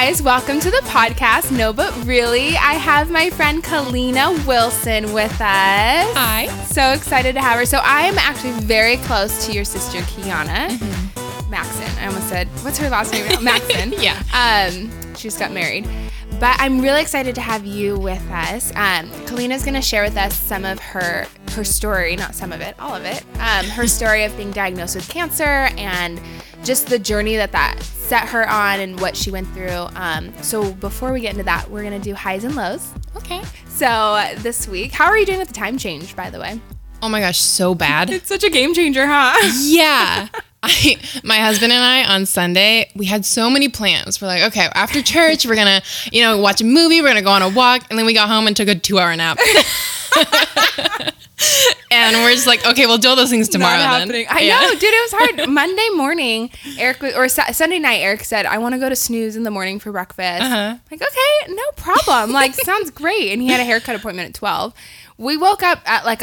guys, welcome to the podcast. No, but really, I have my friend Kalina Wilson with us. Hi. So excited to have her. So I am actually very close to your sister Kiana Maxon. I almost said, what's her last name? Maxon. Yeah. Um, she just got married. But I'm really excited to have you with us. Um, Kalina's going to share with us some of her her story, not some of it, all of it. Um, her story of being diagnosed with cancer and just the journey that that set her on and what she went through. Um, so before we get into that, we're to do highs and lows. Okay. So uh, this week, how are you doing with the time change, by the way? Oh my gosh, so bad. It's such a game changer, huh? yeah. I, my husband and I on Sunday, we had so many plans. We're like, okay, after church, we're gonna, you know, watch a movie, we're gonna go on a walk, and then we got home and took a two-hour nap. and we're just like, okay, we'll do all those things tomorrow Not then. I Yeah. know, dude. It was hard. Monday morning, Eric or Sa- Sunday night, Eric said, "I want to go to snooze in the morning for breakfast." Uh-huh. Like, okay, no problem. Like, sounds great. And he had a haircut appointment at twelve. We woke up at like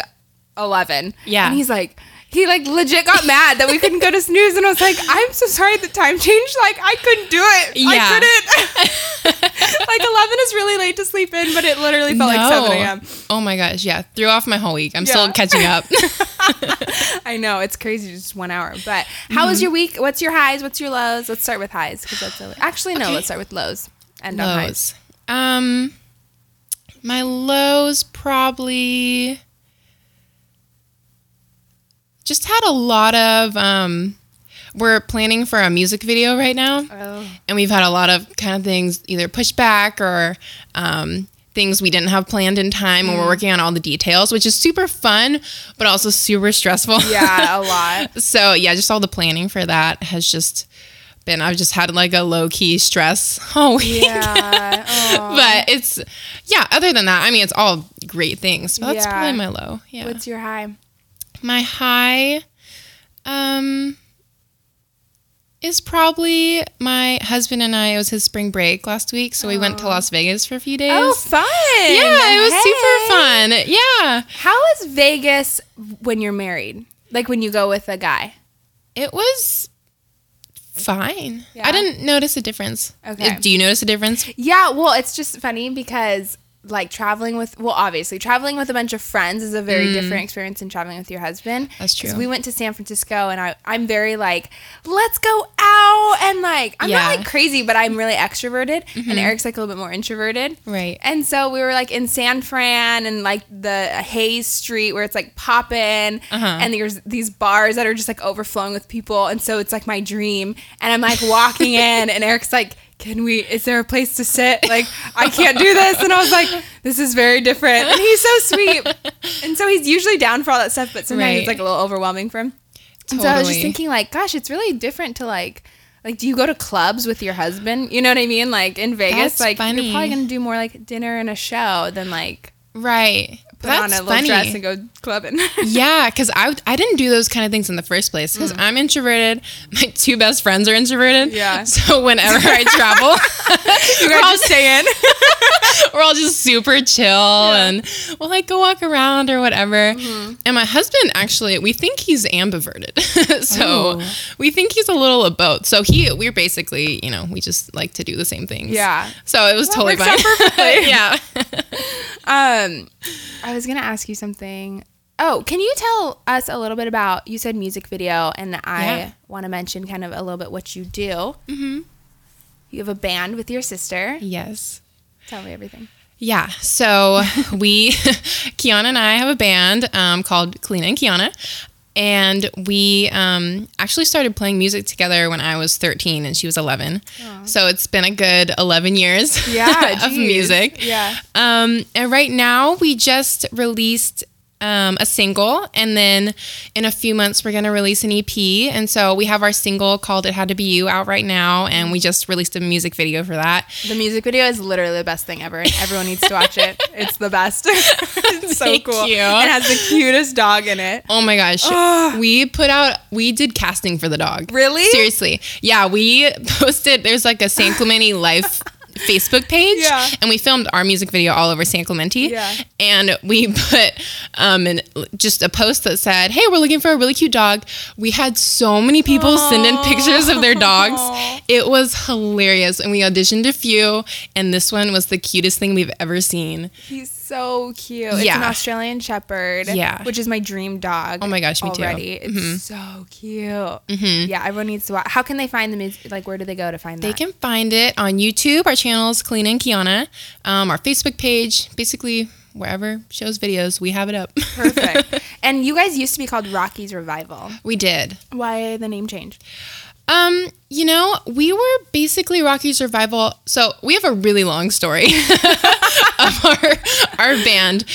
eleven. Yeah. and he's like. He like legit got mad that we couldn't go to snooze, and I was like, "I'm so sorry the time changed. Like I couldn't do it. Yeah. I couldn't. like eleven is really late to sleep in, but it literally felt like seven a.m. Oh my gosh, yeah. Threw off my whole week. I'm Yeah. still catching up. I know it's crazy, just one hour. But how was your week? What's your highs? What's your lows? Let's start with highs because that's actually no. Okay. Let's start with lows. And on highs. lows. Um, my lows probably just had a lot of um. We're planning for a music video right now, Oh, and we've had a lot of kind of things either pushed back or um, things we didn't have planned in time, and we're working on all the details, which is super fun, but also super stressful. yeah, a lot. so yeah, just all the planning for that has just been. I've just had like a low key stress all week. Yeah. But it's yeah. Other than that, I mean, it's all great things. But that's Yeah. probably my low. Yeah. What's your high? My high? Um. Is probably my husband and I. It was his spring break last week, so we went to Las Vegas for a few days. Oh, fun. yeah, it was Hey. super fun. Yeah, How is Vegas when you're married? Like when you go with a guy? it was fine. Yeah? I didn't notice a difference. Okay. Do you notice a difference? Yeah, well, it's just funny because like traveling with well, obviously traveling with a bunch of friends is a very different experience than traveling with your husband. that's true. We went to San Francisco and I I'm very like, let's go out and like I'm Yeah. Mm-hmm. not like crazy, but I'm really extroverted and Eric's like a little bit more introverted. Right. And so we were like in San Fran and like the Hayes Street where it's like poppin' Uh-huh. and there's these bars that are just like overflowing with people. And so it's like my dream. And I'm like walking in and Eric's like, can we, is there a place to sit? Like, I can't do this. And I was like, this is very different. And he's so sweet. And so he's usually down for all that stuff, but sometimes it's like a little overwhelming for him. And so I was just thinking, like, gosh, it's really different to like, like, do you go to clubs with your husband? You know what I mean? Like in Vegas, That's like funny. you're probably gonna do more like dinner and a show than like Right. Put That's on a little funny. dress and go clubbing. yeah, because I, I didn't do those kind of things in the first place because I'm introverted. My two best friends are introverted. Mm. Yeah. So whenever I travel, you we're, all, guys just stay in. we're all just super chill and we'll like go walk around or whatever. Mm-hmm. And my husband actually, we think he's ambiverted. so Oh. we think he's a little of both. So he, we're basically, you know, we just like to do the same things. Yeah. So it was That totally fine. yeah. Um, I was gonna ask you something. Oh, can you tell us a little bit about? You said music video, and I Yeah. want to mention kind of a little bit what you do. Mm-hmm. You have a band with your sister. yes. Tell me everything. Yeah. So we, Kiana and I have a band um, called Kalina and Kiana. And we um, actually started playing music together when I was 13 and she was 11. So it's been a good 11 years Yeah, of music. Yeah. Um, and right now we just released um, a single, and then in a few months we're gonna release an EP. And so we have our single called "It Had to Be You" out right now, and we just released a music video for that. The music video is literally the best thing ever. Everyone needs to watch it. It's the best. it's so Thank cool. you. It has the cutest dog in it. Oh my gosh. We put out, we did casting for the dog. Really? Seriously. Yeah, we posted, there's like a San Clemente life Facebook page, Yeah. and we filmed our music video all over San Clemente. Yeah. And we put um, in just a post that said, "Hey, we're looking for a really cute dog." We had so many people send in pictures of their dogs. It was hilarious, and we auditioned a few, and this one was the cutest thing we've ever seen. He's so cute. It's an Australian Shepherd. Yeah. Which is my dream dog. Oh my gosh, me too. Mm-hmm. already. It's so cute. Yeah, everyone needs to watch. How can they find the music? Like, where do they go to find They that? can find it on YouTube. Our channels, Kalina and Kiana. Um, our Facebook page, basically wherever shows videos, we have it up. Perfect. and you guys used to be called Rocky's Revival. we did. Why the name change? Um, you know, we were basically Rocky's Revival. So we have a really long story of our our band,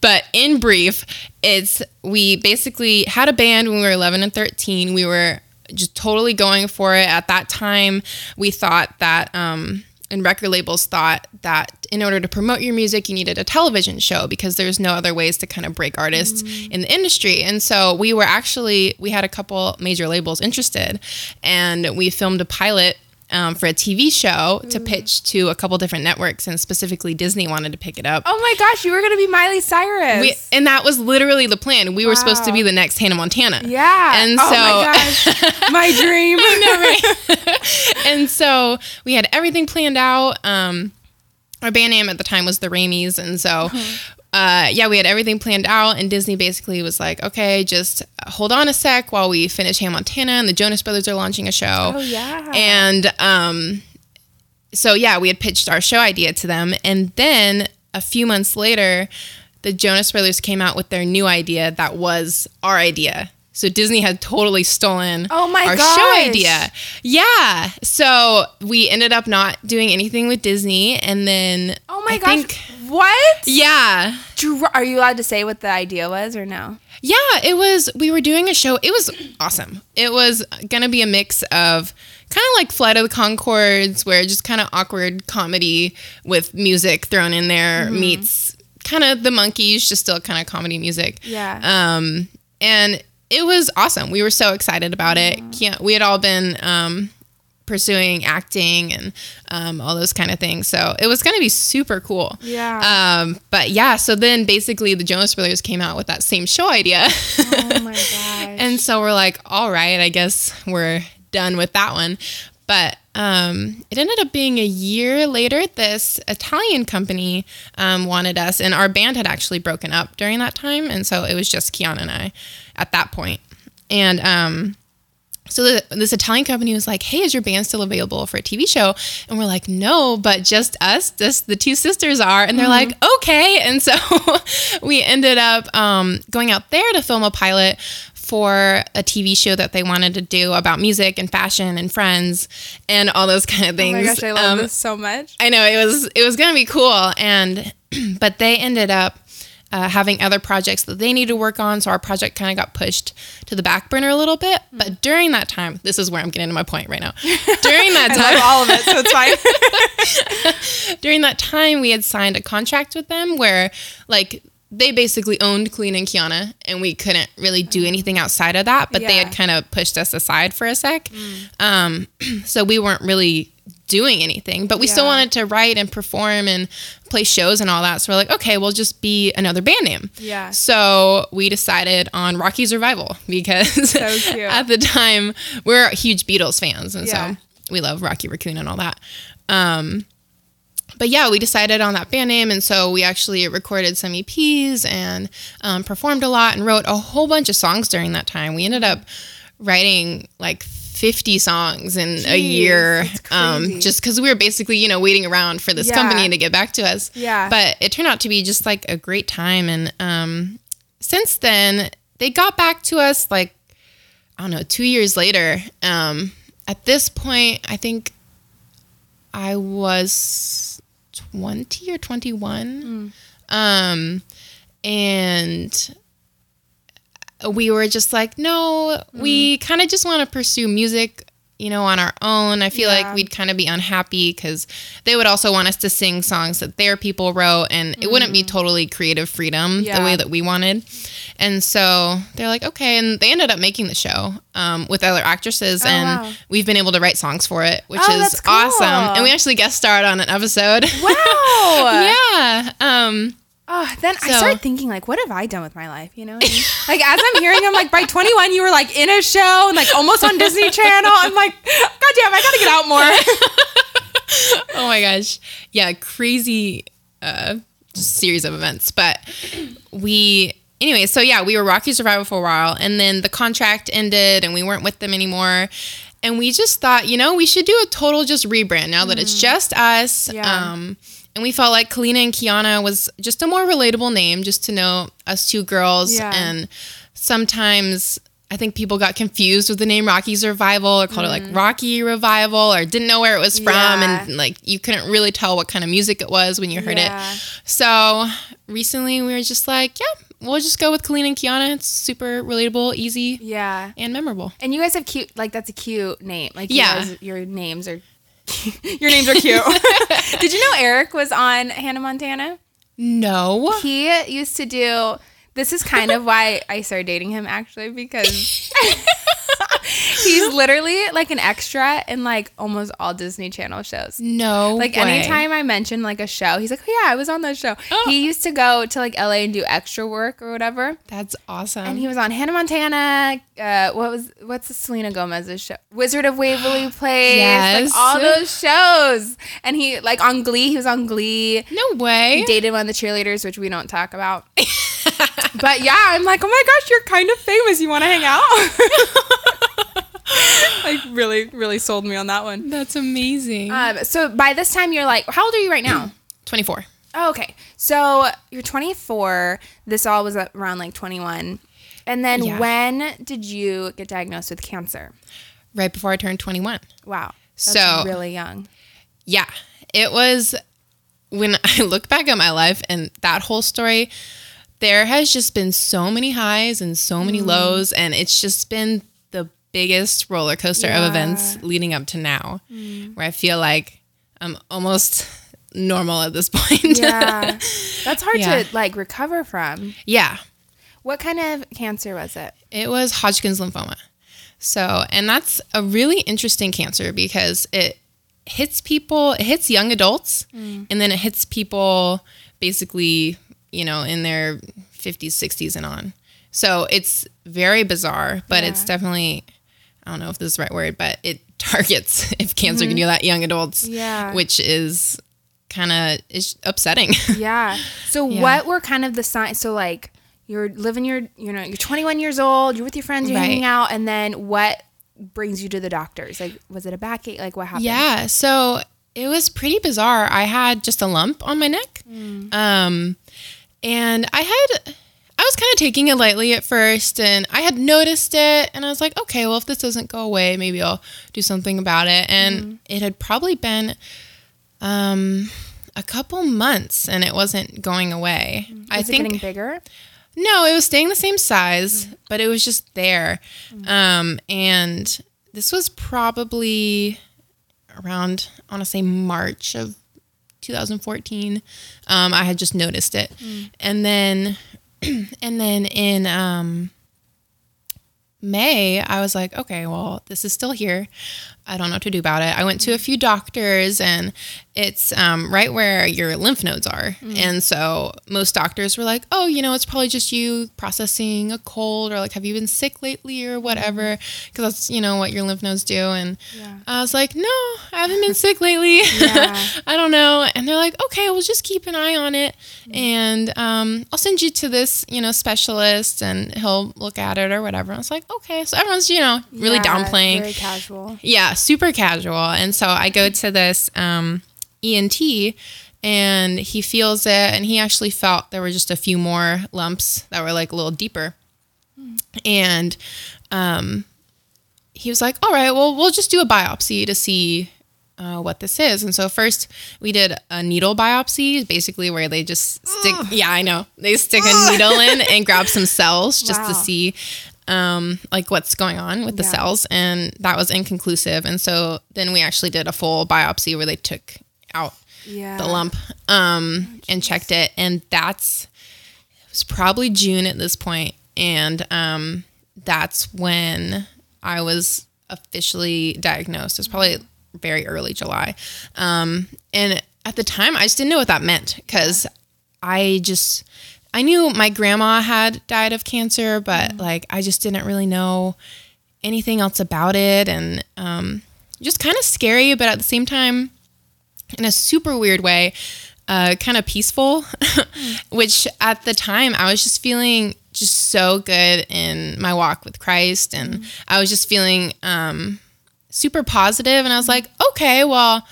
but in brief, it's we basically had a band when we were 11 and 13. We were just totally going for it. At that time, we thought that um and record labels thought that in order to promote your music, you needed a television show because there's no other ways to kind of break artists mm. in the industry. And so we were actually, we had a couple major labels interested, and we filmed a pilot. Um, for a TV show to pitch to a couple different networks, and specifically Disney wanted to pick it up. Oh my gosh, you were gonna be Miley Cyrus. We, and that was literally the plan. We were supposed to be the next Hannah Montana. yeah. And oh so my gosh, my dream. and so we had everything planned out. Um, our band name at the time was the Ramies, and so uh, yeah, we had everything planned out. And Disney basically was like, "Okay, just hold on a sec while we finish Hannah Montana." And the Jonas Brothers are launching a show. Oh, yeah. And um, so yeah, we had pitched our show idea to them, and then a few months later, the Jonas Brothers came out with their new idea that was our idea. So Disney had totally stolen Oh my our gosh. show idea. Yeah. So we ended up not doing anything with Disney, and then Oh my I gosh. think- what? yeah, Are you allowed to say what the idea was or no? yeah, it was. We were doing a show. It was awesome. It was gonna be a mix of kind of like Flight of the Conchords, where just kind of awkward comedy with music thrown in there Mm-hmm. meets kind of the Monkees, just still kind of comedy music. Yeah. Um, and it was awesome. We were so excited about it. Can't, we had all been um, pursuing acting and um, all those kind of things. So it was going to be super cool. Yeah. Um, but yeah, so then basically the Jonas Brothers came out with that same show idea. oh my gosh. and so we're like, all right, I guess we're done with that one. But um, it ended up being a year later. This Italian company um, wanted us, and our band had actually broken up during that time, and so it was just Kiana and I at that point. And um, so the, this Italian company was like, "Hey, is your band still available for a TV show?" And we're like, "No, but just us, just the two sisters are." And they're like, "Okay." And so we ended up um, going out there to film a pilot for a TV show that they wanted to do about music and fashion and friends and all those kind of things. oh my gosh, I love Um, this so much. I know it was it was gonna be cool, and but they ended up uh, having other projects that they needed to work on, so our project kind of got pushed to the back burner a little bit. Mm-hmm. But during that time, this is where I'm getting to my point right now. During that time, all of it, so it's fine. during that time, we had signed a contract with them where like they basically owned Kalina and Kiana, and we couldn't really do anything outside of that. But they had kind of pushed us aside for a sec, um, so we weren't really doing anything. But we still wanted to write and perform and play shows and all that. So we're like, okay, we'll just be another band name. Yeah. So we decided on Rocky's Revival because So at the time we're huge Beatles fans, and Yeah. so we love Rocky Raccoon and all that. Um, but yeah, we decided on that band name, and so we actually recorded some EPs and um, performed a lot and wrote a whole bunch of songs during that time. We ended up writing like 50 songs in a year, um, just because we were basically you know waiting around for this Yeah. company to get back to us. Yeah. but it turned out to be just like a great time, and um, since then they got back to us like I don't know, two years later. Um, at this point, I think I was 20 or 21. Um, and we were just like, no, we kind of just want to pursue music you know, on our own. I feel Yeah. like we'd kind of be unhappy because they would also want us to sing songs that their people wrote, and it wouldn't be totally creative freedom Mm. Yeah. the way that we wanted. And so they're like, okay, and they ended up making the show um, with other actresses, and Oh, wow. we've been able to write songs for it, which Oh, is cool. awesome. And we actually guest starred on an episode. Wow. yeah. Um, Oh, then I started thinking like, what have I done with my life? You know, I mean? like as I'm hearing, I'm like, by 21, you were like in a show and like almost on Disney Channel. I'm like, God damn, I gotta get out more. oh my gosh yeah crazy uh series of events but we anyway so yeah we were Rocky's Revival for a while and then the contract ended and we weren't with them anymore and we just thought you know we should do a total just rebrand now that it's just us. Yeah. um and we felt like Kalina and Kiana was just a more relatable name just to know us two girls Yeah. and sometimes I think people got confused with the name Rocky's Revival or called it like mm-hmm. Rocky Revival or didn't know where it was from. Yeah. and like you couldn't really tell what kind of music it was when you heard Yeah. it. So recently we were just like, yeah, we'll just go with Kalina and Kiana. It's super relatable, easy, Yeah. and memorable. And you guys have cute, like that's a cute name. Like, you Yeah. guys- your names are, your names are cute. Did you know Eric was on Hannah Montana? No. He used to do. This is kind of why I started dating him actually because he's literally like an extra in like almost all Disney Channel shows. No. Like way. anytime I mention like a show, he's like, "Oh yeah, I was on that show." Oh. He used to go to like LA and do extra work or whatever. That's awesome. And he was on Hannah Montana. Uh, what was what's the Selena Gomez's show? Wizard of Waverly Place. Yes. Like all those shows. And he like on Glee. He was on Glee. no way. He dated one of the cheerleaders, which we don't talk about. but yeah, I'm like, oh my gosh, you're kind of famous. You want to hang out? like really, really sold me on that one. That's amazing. Um, so by this time, you're like, how old are you right now? 24. Oh, okay. So you're 24. This all was around like 21. And then Yeah. when did you get diagnosed with cancer? Right before I turned 21. Wow. That's So- really young. Yeah. It was when I look back at my life and that whole story, there has just been so many highs and so Mm. many lows. And it's just been the biggest roller coaster Yeah. Mm. of events leading up to now, where I feel like I'm almost normal at this point. Yeah. That's hard Yeah. to like recover from. yeah. What kind of cancer was it? It was Hodgkin's lymphoma. So, and that's a really interesting cancer because it hits people, it hits young adults, and then it hits people basically, you know, in their 50s, 60s, and on. So it's very bizarre, but it's definitely, I don't know if this is the right word, but it targets if cancer can do that young adults, Yeah. which is kind of is upsetting. Yeah. So Yeah. what were kind of the signs? So like you're living your, you know, you're 21 years old, you're with your friends, you're Right. hanging out, and then what brings you to the doctors? Like, was it a backache? Like, what happened? Yeah, so it was pretty bizarre. I had just a lump on my neck. Um and I had I was kind of taking it lightly at first and I had noticed it and I was like, okay, well if this doesn't go away, maybe I'll do something about it. And it had probably been um a couple months and it wasn't going away. I Was it think getting bigger? no, it was staying the same size, but it was just there. Um, and this was probably around, I want to say March of 2014. Um, I had just noticed it, and then, and then in um, May, I was like, okay, well, this is still here. I don't know what to do about it. I went to a few doctors, and it's um, right where your lymph nodes are. And so most doctors were like, oh, you know, it's probably just you processing a cold, or like, have you been sick lately, or whatever? Because that's, you know, what your lymph nodes do. And Yeah. I was like, no, I haven't been sick lately. I don't know. And they're like, okay, we'll just keep an eye on it. And um, I'll send you to this, you know, specialist and he'll look at it or whatever. I was like, okay. So everyone's, you know, really Yeah, downplaying. Very casual. Yeah, super casual. And so I go to this um, ENT and he feels it and he actually felt there were just a few more lumps that were like a little deeper. And um, he was like, all right, well, we'll just do a biopsy to see uh, what this is. And so first we did a needle biopsy, basically where they just stick. Yeah, I know. They stick a needle in and grab some cells just to see. um, like what's going on with the Yeah. cells, and that was inconclusive. And so then we actually did a full biopsy where they took out Yeah. the lump um, and checked it, and that's it was probably June at this point, and um, that's when I was officially diagnosed. It was probably very early July, um, and at the time I just didn't know what that meant because I just I knew my grandma had died of cancer, but like I just didn't really know anything else about it, and um, just kind of scary, but at the same time in a super weird way, uh, kind of peaceful, which at the time I was just feeling just so good in my walk with Christ. And I was just feeling um, super positive, And I was like, okay, well,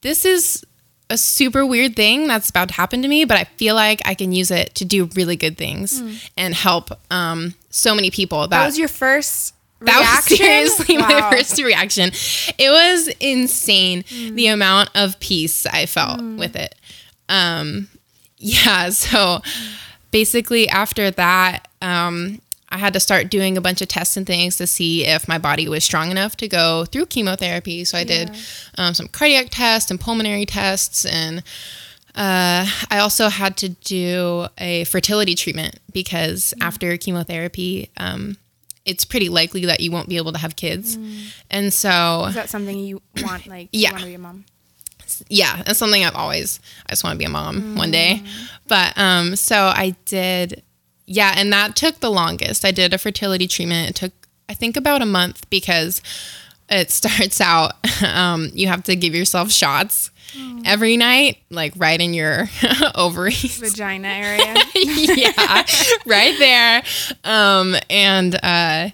this is a super weird thing that's about to happen to me, but I feel like I can use it to do really good things and help um, so many people. That, That was your first that was reaction? seriously my first reaction. It was insane the amount of peace I felt with it. Um, yeah, so basically after that, um, I had to start doing a bunch of tests and things to see if my body was strong enough to go through chemotherapy. So I did um, some cardiac tests and pulmonary tests and uh, I also had to do a fertility treatment because after chemotherapy, um, it's pretty likely that you won't be able to have kids. And so, Is that something you want? Like, Yeah. you want to be a mom? yeah, that's something I've always, I just want to be a mom one day. But um, so I did, yeah, and that took the longest. I did a fertility treatment. It took, I think, about a month because it starts out, um, you have to give yourself shots every night, like right in your ovaries. Vagina area. yeah, right there. Um, and uh,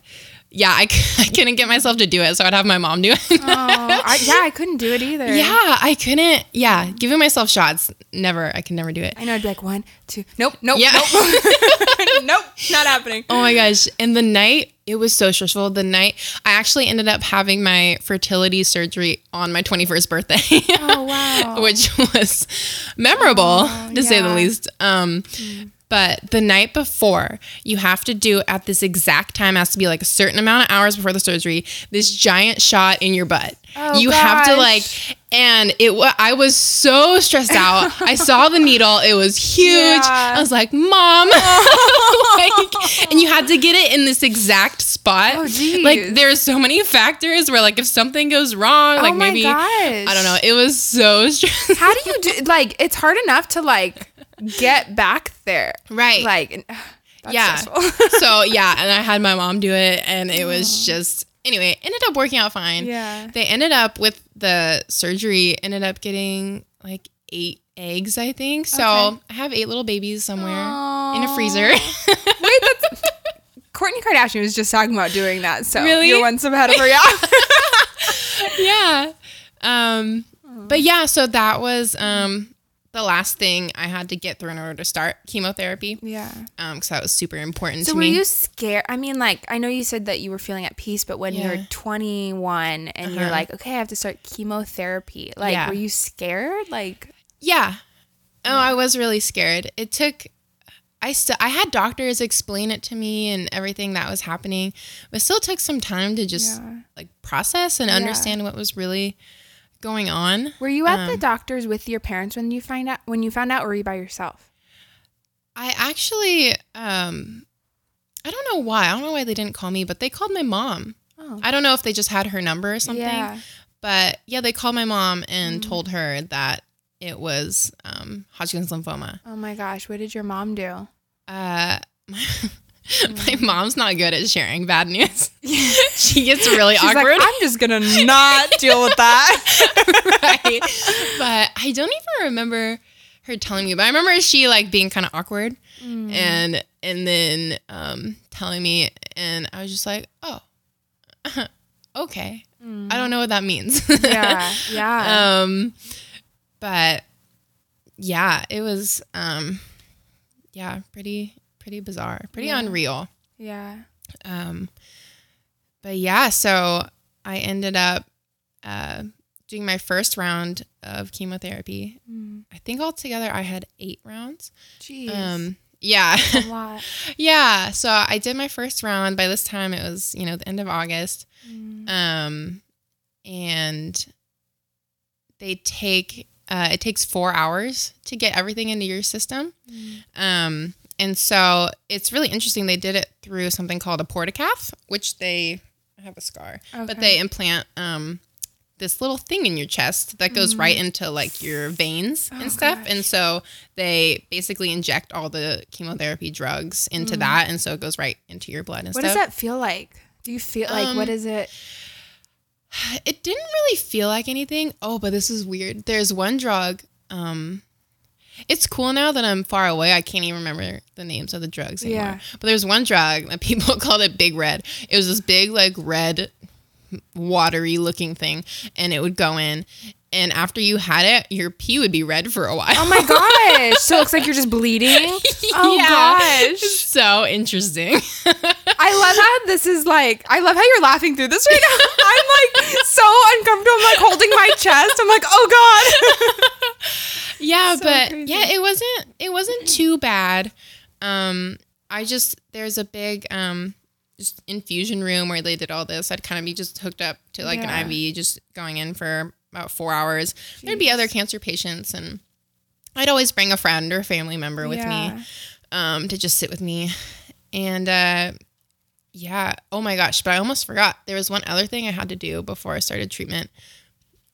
yeah, I, I couldn't get myself to do it, so I'd have my mom do it. oh, I, yeah, I couldn't do it either. yeah, I couldn't. Yeah, giving myself shots, never. I can never do it. I know. I'd be like one, two. Nope. Nope. Yeah. Nope. nope. Not happening. Oh my gosh. And the night, it was so stressful. The night, I actually ended up having my fertility surgery on my 21st birthday. Oh wow. which was memorable to say the least. Um, But the night before, you have to do at this exact time, has to be like a certain amount of hours before the surgery, this giant shot in your butt. Oh, you have to like, and it. I was so stressed out. I saw the needle; it was huge. Yeah. I was like, "Mom," like, and you had to get it in this exact spot. Oh. Like, there's so many factors where, like, if something goes wrong, oh like oh my maybe gosh. I don't know. It was so stressful. How do you do? Like, it's hard enough to like get back there. Right. Like, that's yeah. so yeah, and I had my mom do it, and it was just anyway. Ended up working out fine. Yeah. They ended up with the surgery. Ended up getting like eight eggs, I think. So Okay. I have eight little babies somewhere in a freezer. Wait, that's Kourtney Kardashian was just talking about doing that. So Really? you're one step ahead of her. Yeah. yeah. Um. But yeah, so that was um the last thing I had to get through in order to start chemotherapy. yeah. Um, because that was super important So were me. you scared? I mean, like I know you said that you were feeling at peace, but when Yeah. you're 21 and you're Uh-huh. like, okay, I have to start chemotherapy. Like, Yeah. were you scared? Like, Yeah. Oh, I was really scared. It took I still I had doctors explain it to me and everything that was happening, but it still took some time to just Yeah. like process and Yeah. understand what was really going on. were you at the Um, doctors with your parents when you find out when you found out, or were you by yourself? I actually um I don't know why. I don't know why they didn't call me, but they called my mom. Oh, I don't know if they just had her number or something. yeah. But yeah, they called my mom and Mm. told her that it was um, Hodgkin's lymphoma. Oh my gosh, what did your mom do? Uh, my, my mom's not good at sharing bad news. she gets really She's awkward. like, I'm just gonna not deal with that. right? But I don't even remember her telling me. But I remember she like being kind of awkward Mm. and and then um, telling me, and I was just like, oh, okay. I don't know what that means. yeah, yeah. um, but yeah, it was um, yeah, pretty pretty bizarre, pretty Yeah. unreal. yeah. Um, but yeah, so I ended up uh, doing my first round of chemotherapy. Mm. I think altogether I had eight rounds. Jeez. Um, yeah. A lot. yeah. So I did my first round. By this time, it was, you know, the end of August. Um, and they take, uh, it takes four hours to get everything into your system. Um, and so it's really interesting. They did it through something called a portacath, which they I have a scar, but they implant um, this little thing in your chest that goes right into like your veins and stuff. Mm. Oh, gosh. And so they basically inject all the chemotherapy drugs into Mm. that, and so it goes right into your blood and What stuff. does that feel like? Do you feel like what Um, is it? It didn't really feel like anything. Oh, but this is weird. There's one drug. Um, it's cool now that I'm far away. I can't even remember the names of the drugs anymore. Yeah. But there's one drug that people called it Big Red. It was this big, like red, watery looking thing, and it would go in. And after you had it, your pee would be red for a while. Oh my gosh! so it looks like you're just bleeding. Oh gosh! so interesting. I love how this is like. I love how you're laughing through this right now. I'm like so uncomfortable. I'm like holding my chest. I'm like, oh god. Yeah, So but crazy. yeah, it wasn't it wasn't too bad. Um I just there's a big um just infusion room where they did all this. I'd kind of be just hooked up to like Yeah. an IV just going in for about 4 hours. There'd be other cancer patients and I'd always bring a friend or family member with Yeah. me um to just sit with me. And uh yeah, oh my gosh, but I almost forgot. There was one other thing I had to do before I started treatment.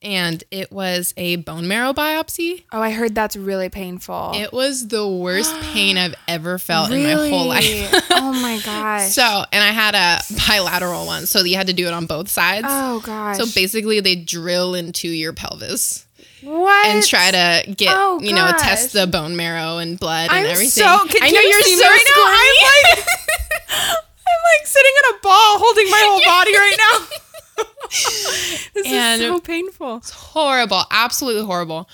And it was a bone marrow biopsy. Oh, I heard that's really painful. It was the worst pain I've ever felt in my whole life. oh my gosh. so, and I had a bilateral one, so you had to do it on both sides. oh gosh. so basically, they drill into your pelvis what? and try to get, Oh, you know, test the bone marrow and blood and I'm everything. so. Can, I know you me so right now. I'm like, I'm like sitting in a ball, holding my whole body right now. this And- is so painful. It's horrible, absolutely horrible.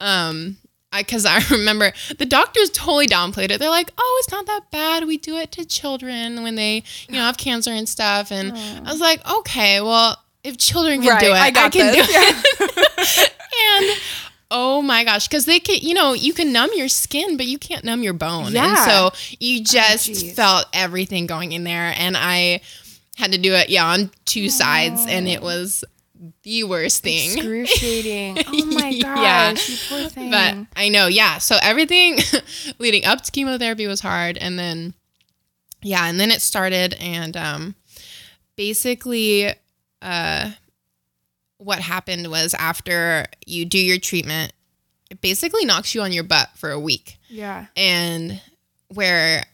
Um, I because I remember the doctors totally downplayed it. They're like, "Oh, it's not that bad. We do it to children when they, you know, have cancer and stuff." And I was like, "Okay, well, if children can Right, do it, I I, can this. do it." and oh my gosh, because they can, you know, you can numb your skin, but you can't numb your bone. And so you just geez. felt everything going in there, and I had to do it, yeah, on two sides, and it was the worst thing. Excruciating. Oh my gosh, Yeah. you poor thing. But I know, yeah. So everything leading up to chemotherapy was hard, and then yeah, and then it started, and um, basically, uh, what happened was after you do your treatment, it basically knocks you on your butt for a week, yeah. and where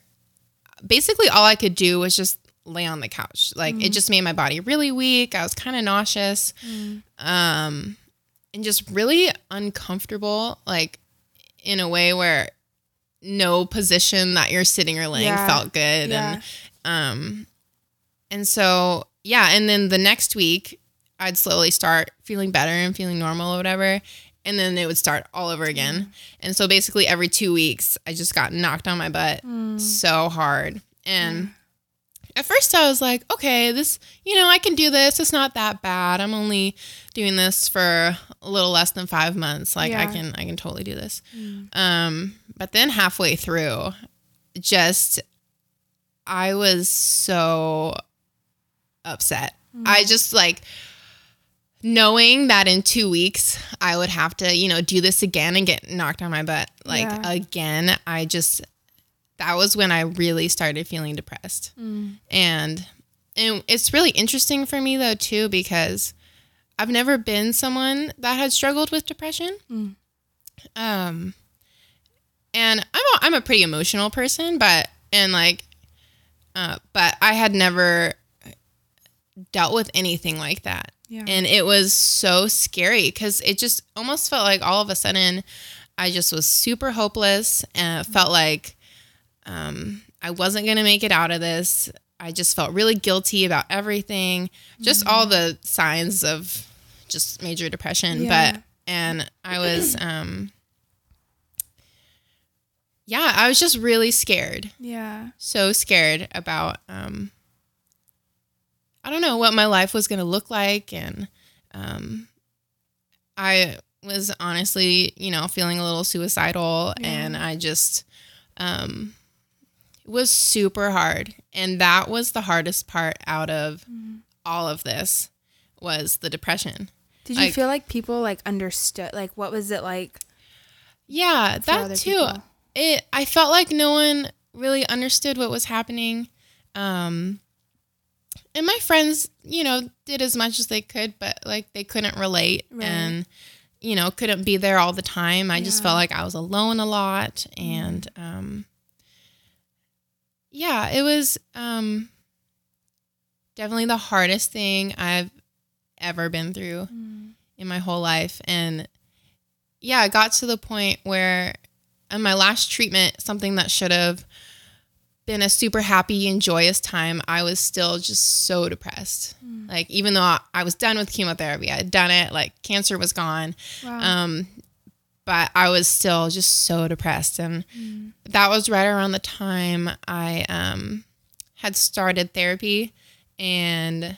basically all I could do was just lay on the couch. Like it just made my body really weak. I was kind of nauseous. Um and just really uncomfortable like in a way where no position that you're sitting or laying Yeah. felt good Yeah. and um and so yeah, and then the next week I'd slowly start feeling better and feeling normal or whatever. And then it would start all over again. And so basically every two weeks I just got knocked on my butt Mm. so hard. And at first I was like, okay, this, you know, I can do this. It's not that bad. I'm only doing this for a little less than five months. Like I can, I can totally do this. Um, but then halfway through, just, I was so upset. I just like, knowing that in two weeks I would have to, you know, do this again and get knocked on my butt like Yeah. again, I just that was when I really started feeling depressed. And and it's really interesting for me though too because I've never been someone that had struggled with depression. Um and I'm a, I'm a pretty emotional person, but and like uh but I had never dealt with anything like that. Yeah. And it was so scary because it just almost felt like all of a sudden I just was super hopeless and it felt like um, I wasn't going to make it out of this. I just felt really guilty about everything, just all the signs of just major depression. Yeah. But, and I was, um, yeah, I was just really scared yeah. so scared about um I don't know what my life was going to look like and um I was honestly, you know, feeling a little suicidal Yeah. and I just um was super hard. And that was the hardest part out of all of this was the depression. Did you Like- feel like people like understood? Like, what was it like? Yeah, that too. people? It I felt like no one really understood what was happening. Um and my friends, you know, did as much as they could, but like they couldn't relate Right. and you know, couldn't be there all the time. I just felt like I was alone a lot and um yeah, it was um definitely the hardest thing I've ever been through in my whole life. And yeah, it got to the point where in my last treatment, something that should have been a super happy and joyous time, I was still just so depressed. Like, even though I- I was done with chemotherapy, I had done it, like, cancer was gone. Wow. Um, but I was still just so depressed. And that was right around the time I um, had started therapy. And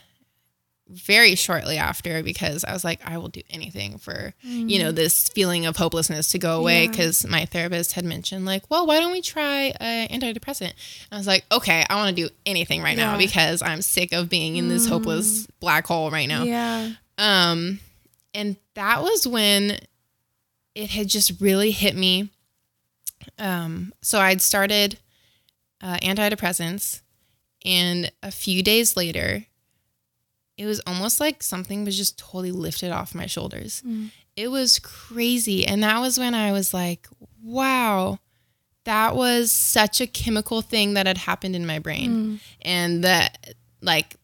very shortly after, because I was like, I will do anything for, you know, this feeling of hopelessness to go away. Yeah. Because my therapist had mentioned, like, well, why don't we try an antidepressant? And I was like, okay, I want to do anything right now because I'm sick of being in this hopeless black hole right now. yeah. Um, and that was when it had just really hit me. Um, so I'd started uh, antidepressants, and a few days later, it was almost like something was just totally lifted off my shoulders. It was crazy. And that was when I was like, wow, that was such a chemical thing that had happened in my brain. And that, like,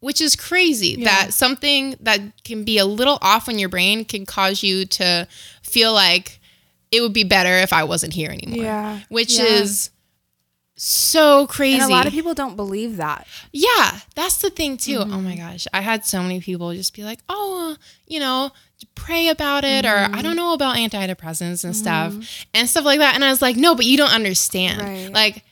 which is crazy Yeah. that something that can be a little off in your brain can cause you to feel like it would be better if I wasn't here anymore. Yeah. Which Yeah. is so crazy. And a lot of people don't believe that. Yeah, that's the thing too. Oh Mm-hmm. my gosh, I had so many people just be like, "Oh, uh, you know, pray about it," or Mm-hmm. "I don't know about antidepressants and stuff and stuff like that." And I was like, "No, but you don't understand. Right. Like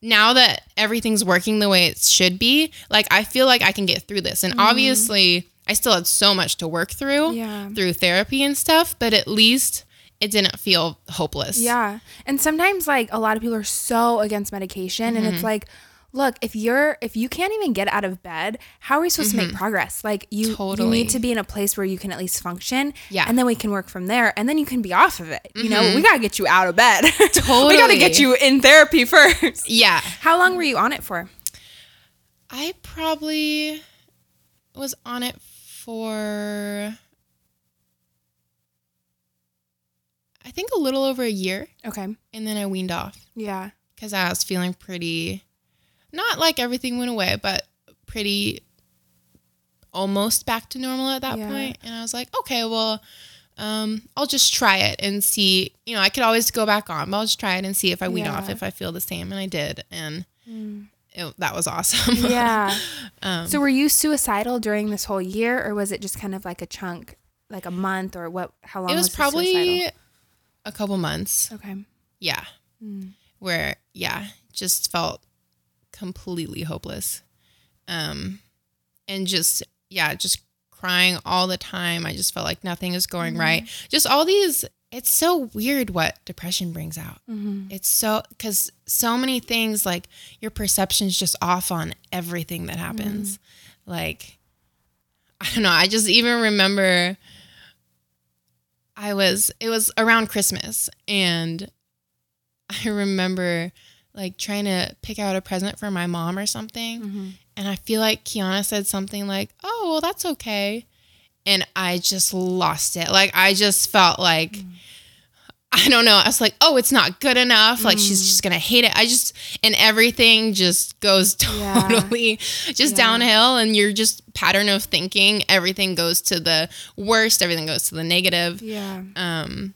now that everything's working the way it should be, like I feel like I can get through this. And obviously, I still had so much to work through Mm-hmm. Yeah. through therapy and stuff, but at least it didn't feel hopeless. Yeah. And sometimes like a lot of people are so against medication and Mm-hmm. it's like look, if you're if you can't even get out of bed, how are we supposed to make mm-hmm. progress? Like you you need to be in a place where you can at least function. Yeah. And then we can work from there and then you can be off of it. You know, we mm-hmm. got to get you out of bed. Totally. we got to get you in therapy first. Yeah. How long were you on it for? I probably was on it for I think a little over a year Okay. and then I weaned off Yeah. cuz I was feeling pretty not like everything went away but pretty almost back to normal at that Yeah. point. and I was like, "Okay, well, um, I'll just try it and see. You know, I could always go back on, but I'll just try it and see if I wean off if I feel the same." And I did, and it, that was awesome. Yeah. Um, so were you suicidal during this whole year or was it just kind of like a chunk, like a month or what how long it was was probably suicidal? a couple months. Okay. Yeah. Where, yeah, just felt completely hopeless. Um, and just, yeah, just crying all the time. I just felt like nothing is going mm-hmm. right. Just all these, it's so weird what depression brings out. Mm-hmm. It's so, because so many things, like your perception's just off on everything that happens. Mm-hmm. Like, I don't know. I just even remember I was, it was around Christmas and I remember like trying to pick out a present for my mom or something. Mm-hmm. And I feel like Kiana said something like, oh, well, that's okay. And I just lost it. Like, I just felt like, mm. I don't know. I was like, oh, it's not good enough. Like, she's just mm. going to hate it. I just, and everything just goes Yeah. totally just Yeah. downhill. And your just pattern of thinking, everything goes to the worst, everything goes to the negative. Yeah. Um,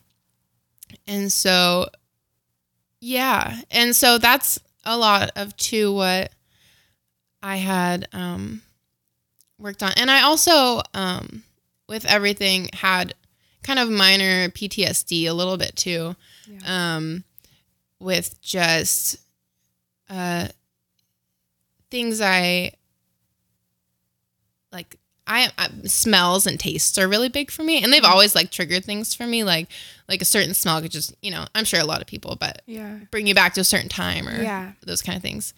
and so, yeah, and so that's a lot of too what I had um worked on, and I also um with everything had kind of minor PTSD a little bit too, um, with just uh things I like I, I smells and tastes are really big for me, and they've mm-hmm. always like triggered things for me. Like like a certain smell could just you know I'm sure a lot of people, but Yeah. bring you back to a certain time or Yeah. those kind of things.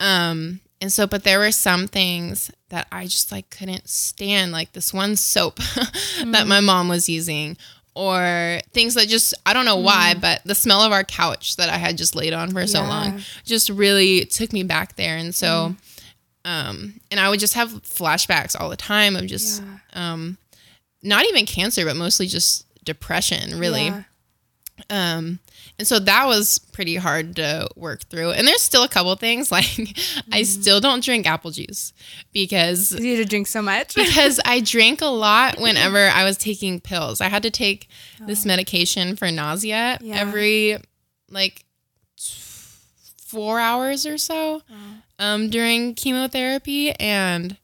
Um, and so, but there were some things that I just like couldn't stand, like this one soap that my mm. mom was using, or things that just I don't know why, mm. but the smell of our couch that I had just laid on for so long just really took me back there. And so, mm. Um, and I would just have flashbacks all the time of just, Yeah. um, not even cancer, but mostly just depression, really. Yeah. Um, and so that was pretty hard to work through. And there's still a couple things like I still don't drink apple juice because You had to drink so much. because I drank a lot whenever I was taking pills. I had to take this medication for nausea Yeah. every like four hours or so um, during chemotherapy, and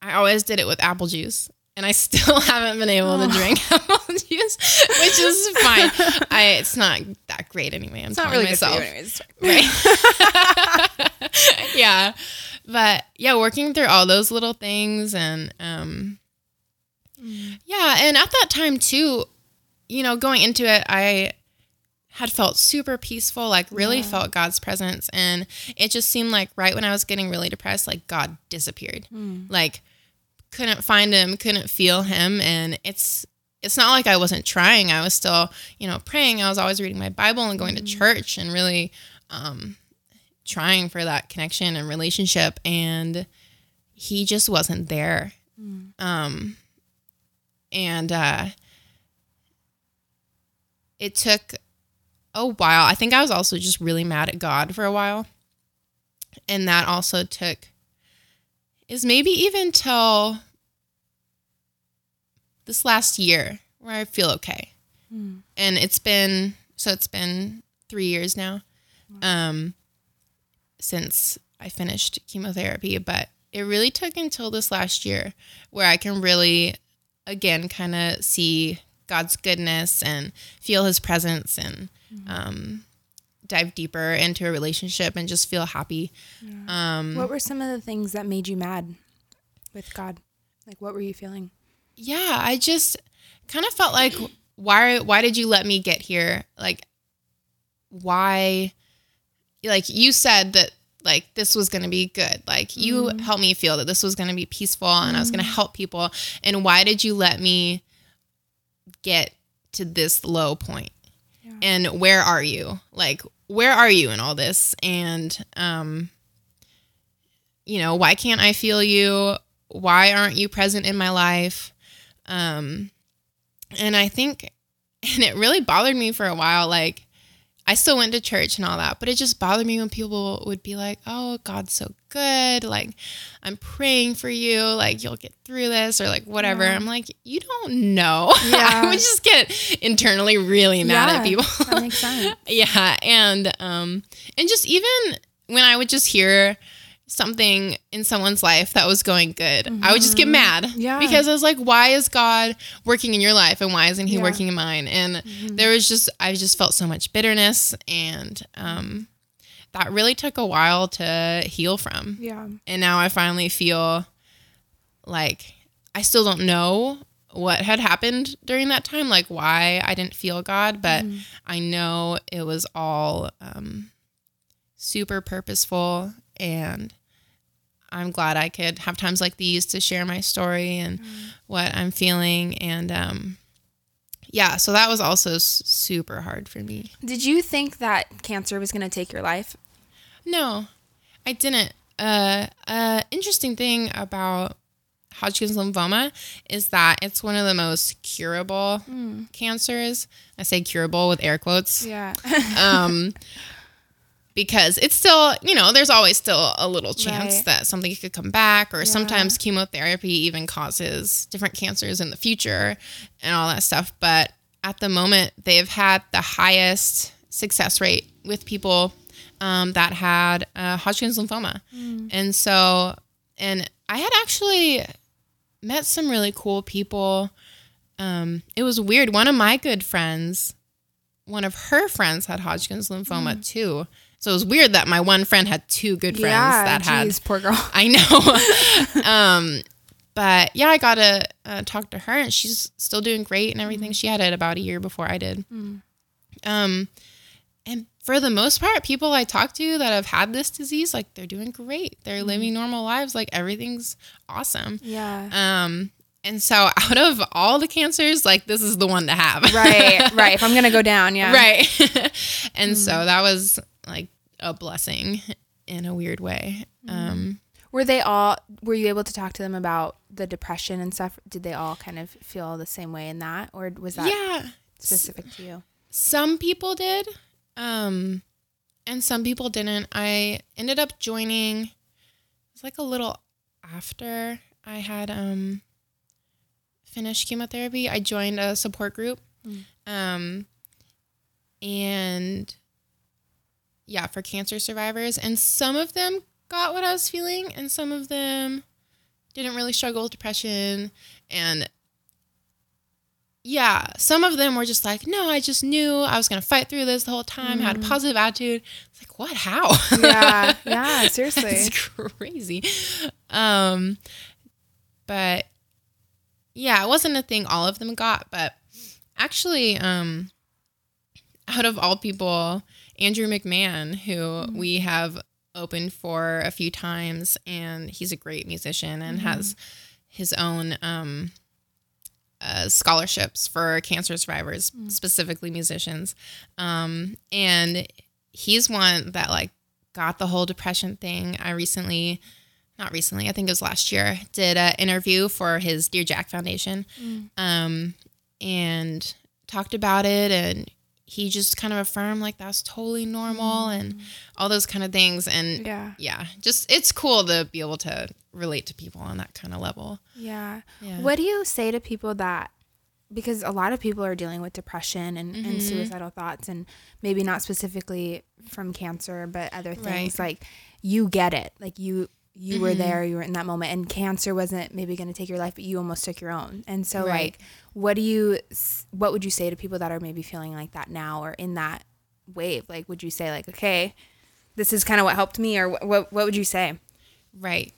I always did it with apple juice. And I still haven't been able to drink apple juice, which is fine. I it's not that great anyway. I'm It's not telling really myself right yeah but yeah working through all those little things and um yeah and at that time too you know going into it i had felt super peaceful like really Yeah. felt god's presence. And it just seemed like right when i was getting really depressed like god disappeared. Like couldn't find him couldn't feel him. And it's it's not like i wasn't trying. I was still you know praying. I was always reading my bible and going to church and really um trying for that connection and relationship. And he just wasn't there. Um and uh it took a while. I think i was also just really mad at god for a while. And that also took is maybe even till this last year where i feel okay. And it's been so it's been three years now um since I finished chemotherapy, but it really took until this last year where I can really, again, kind of see God's goodness and feel His presence and um, dive deeper into a relationship and just feel happy. Um, What were some of the things that made you mad with God? Like, what were you feeling? yeah, I just kind of felt like, why? Why did you let me get here? Like, why? Like you said that like this was going to be good. Like you helped me feel that this was going to be peaceful and I was going to help people. And why did you let me get to this low point? And where are you? Like where are you in all this? And um you know, why can't I feel you? Why aren't you present in my life? Um and I think and it really bothered me for a while like I still went to church and all that, but it just bothered me when people would be like, "Oh, God's so good. Like, I'm praying for you. Like, you'll get through this, or like whatever." Yeah. I'm like, "You don't know." Yeah. I would just get internally really mad at people. that makes sense. yeah, and um, and just even when I would just hear something in someone's life that was going good, I would just get mad. Mm-hmm. Yeah. Because I was like, why is God working in your life and why isn't he Yeah. working in mine? And there was just I just felt so much bitterness and um that really took a while to heal from. Yeah. And now I finally feel like I still don't know what had happened during that time, like why I didn't feel God, but I know it was all um, super purposeful. And I'm glad I could have times like these to share my story and what I'm feeling. And um, yeah, so that was also super hard for me. Did you think that cancer was going to take your life? No, I didn't. Uh, uh, interesting thing about Hodgkin's lymphoma is that it's one of the most curable cancers. I say curable with air quotes. Yeah. Um, because it's still, you know, there's always still a little chance Right. that something could come back, or sometimes chemotherapy even causes different cancers in the future and all that stuff. But at the moment, they've had the highest success rate with people um, that had uh, Hodgkin's lymphoma. And so, and I had actually met some really cool people. Um, it was weird. One of my good friends, one of her friends had Hodgkin's lymphoma too. So it was weird that my one friend had two good friends yeah. that had geez, poor girl. I know. um, but yeah, I got to uh, talk to her, and she's still doing great and everything. She had it about a year before I did. Um, and for the most part, people I talk to that have had this disease, like they're doing great. They're living normal lives. Like everything's awesome. Yeah. Um, and so out of all the cancers, like this is the one to have. right. Right. If I'm gonna go down, yeah. right. and so that was like a blessing in a weird way. Um, Were they all? Were you able to talk to them about the depression and stuff? Did they all kind of feel the same way in that, or was that yeah. specific to you? some people did um and some people didn't i ended up joining it was like a little after i had um finished chemotherapy i joined a support group um and yeah for cancer survivors and some of them got what i was feeling and some of them didn't really struggle with depression and yeah, some of them were just like, no, I just knew I was going to fight through this the whole time, had a positive attitude. It's like, what? How? Yeah. Yeah. Seriously. it's crazy. Um, but yeah, it wasn't a thing all of them got, but actually, um, out of all people, Andrew McMahon, who we have opened for a few times, and he's a great musician and has his own um, uh, scholarships for cancer survivors, specifically musicians. Um, and he's one that like got the whole depression thing. I recently, not recently, I think it was last year, did an interview for his Dear Jack Foundation, um, and talked about it. And he just kind of affirmed like that's totally normal and all those kind of things. And Yeah. yeah, just it's cool to be able to relate to people on that kind of level. Yeah. Yeah. What do you say to people that because a lot of people are dealing with depression and, Mm-hmm. and suicidal thoughts and maybe not specifically from cancer but other things like you get it like you you were Mm-hmm. there you were in that moment and cancer wasn't maybe going to take your life but you almost took your own and so Right. like what do you what would you say to people that are maybe feeling like that now or in that wave like would you say like okay this is kind of what helped me or what what, what would you say Right.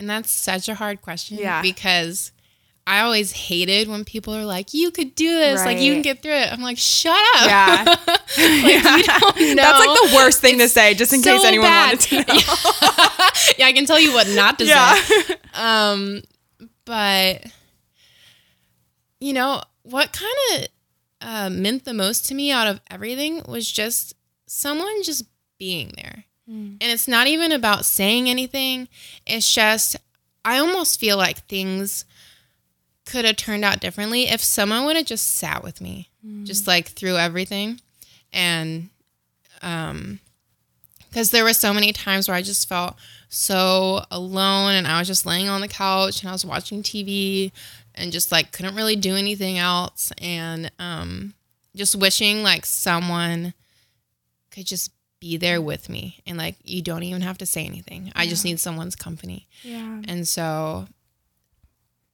And that's such a hard question. Yeah. Because I always hated when people are like, you could do this, like you can get through it. I'm like, shut up. Yeah. like, know. That's like the worst thing to say, just in so case anyone bad. wanted to know. yeah, I can tell you what not to Yeah. say. Um, but you know what kind of uh, meant the most to me out of everything was just someone just being there, and it's not even about saying anything. It's just I almost feel like things could have turned out differently if someone would have just sat with me, just like through everything, and um because there were so many times where I just felt so alone and I was just laying on the couch and I was watching TV and just like couldn't really do anything else and um just wishing like someone could just be there with me and like you don't even have to say anything. I just need someone's company. Yeah. And so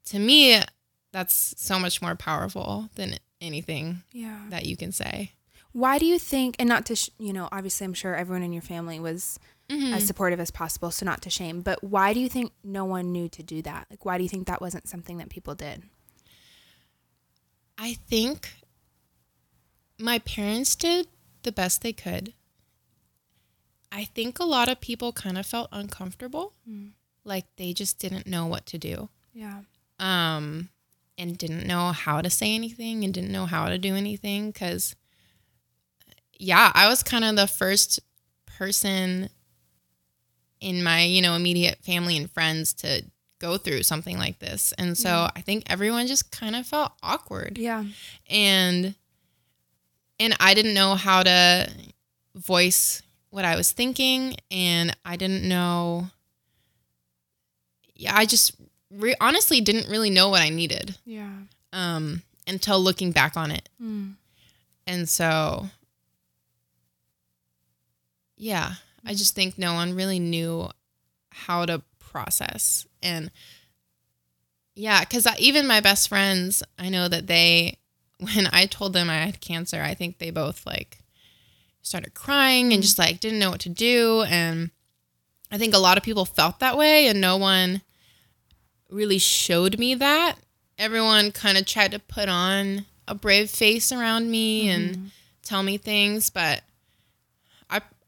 to me that's so much more powerful than anything Yeah. that you can say. Why do you think, and not to, sh- you know, obviously I'm sure everyone in your family was as supportive as possible, so not to shame, but why do you think no one knew to do that? Like, why do you think that wasn't something that people did? I think my parents did the best they could. I think a lot of people kind of felt uncomfortable, like they just didn't know what to do. Yeah. Um and didn't know how to say anything and didn't know how to do anything cuz yeah, I was kind of the first person in my, you know, immediate family and friends to go through something like this. And so I think everyone just kind of felt awkward Yeah. and and I didn't know how to voice what I was thinking and I didn't know yeah I just re- honestly didn't really know what I needed Yeah. um until looking back on it Mm. and so yeah I just think no one really knew how to process. And yeah because even my best friends I know that they when I told them I had cancer I think they both like started crying and just like didn't know what to do. And I think a lot of people felt that way and no one really showed me that. Everyone kind of tried to put on a brave face around me and mm-hmm. tell me things, but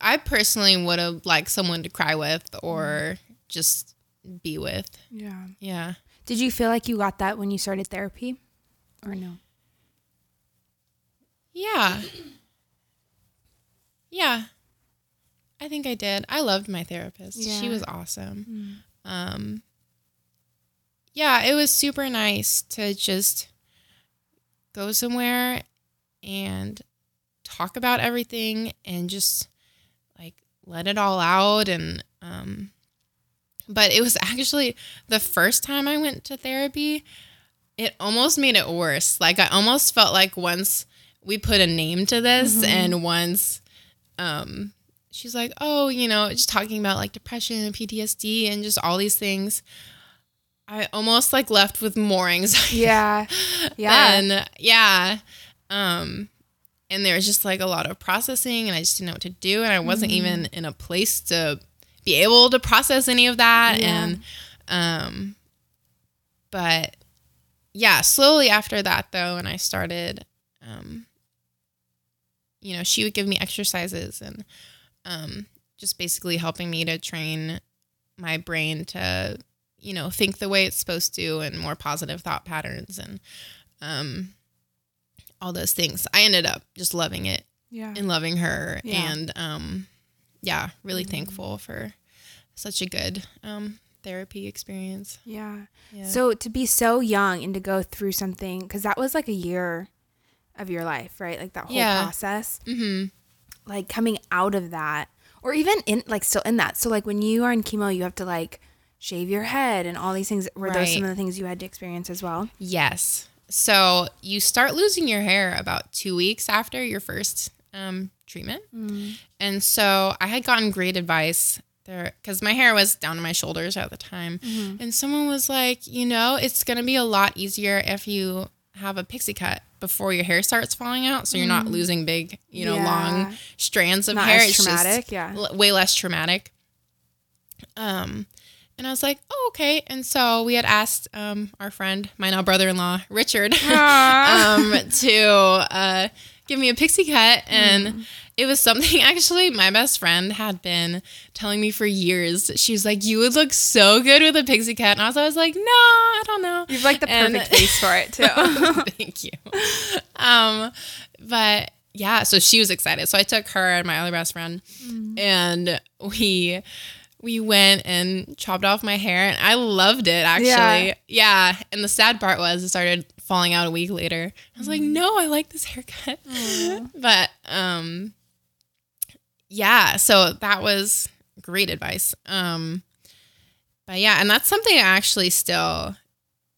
I I personally would have liked someone to cry with or just be with. Yeah. Yeah. Did you feel like you got that when you started therapy, or no? Yeah. Yeah. I think I did. I loved my therapist. She was awesome. Um Yeah, it was super nice to just go somewhere and talk about everything and just like let it all out and um but it was actually the first time I went to therapy, it almost made it worse. Like I almost felt like once we put a name to this and once um she's like, "Oh, you know, just talking about like depression and PTSD and just all these things." I almost like left with more anxiety. Yeah. Yeah. And yeah. Um and there was just like a lot of processing and I just didn't know what to do and I wasn't Mm-hmm. even in a place to be able to process any of that Yeah. and um but yeah, slowly after that though and I started um you know, she would give me exercises and um just basically helping me to train my brain to you know think the way it's supposed to and more positive thought patterns and um all those things i ended up just loving it yeah. and loving her Yeah. Mm-hmm. and um yeah really thankful for such a good um therapy experience Yeah. yeah So to be so young and to go through something, because that was like a year of your life, right? Like that whole Yeah. process, mm-hmm like coming out of that, or even in like still in that. So like when you are in chemo, you have to like shave your head and all these things. Were those some of the things you had to experience as well? Yes. So you start losing your hair about two weeks after your first um, treatment. And so I had gotten great advice there because my hair was down to my shoulders at the time. And someone was like, you know, it's going to be a lot easier if you have a pixie cut before your hair starts falling out. So you're not losing big, you know, Yeah. long strands of Not hair. It's just traumatic, yeah. l- way less traumatic. Um, and I was like, oh, okay. And so we had asked um, our friend, my now brother in law, Richard, um, to uh, give me a pixie cut. And it was something actually my best friend had been telling me for years. She was like, you would look so good with a pixie cut. And I was, I was like, no, I don't know. You've like the And- perfect face for it too. Thank you. Um, but yeah, so she was excited. So I took her and my other best friend, and we we went and chopped off my hair, and I loved it actually. Yeah. Yeah. And the sad part was it started falling out a week later. I was like, no, I like this haircut. But um, yeah. So that was great advice. Um, but yeah, and that's something I actually still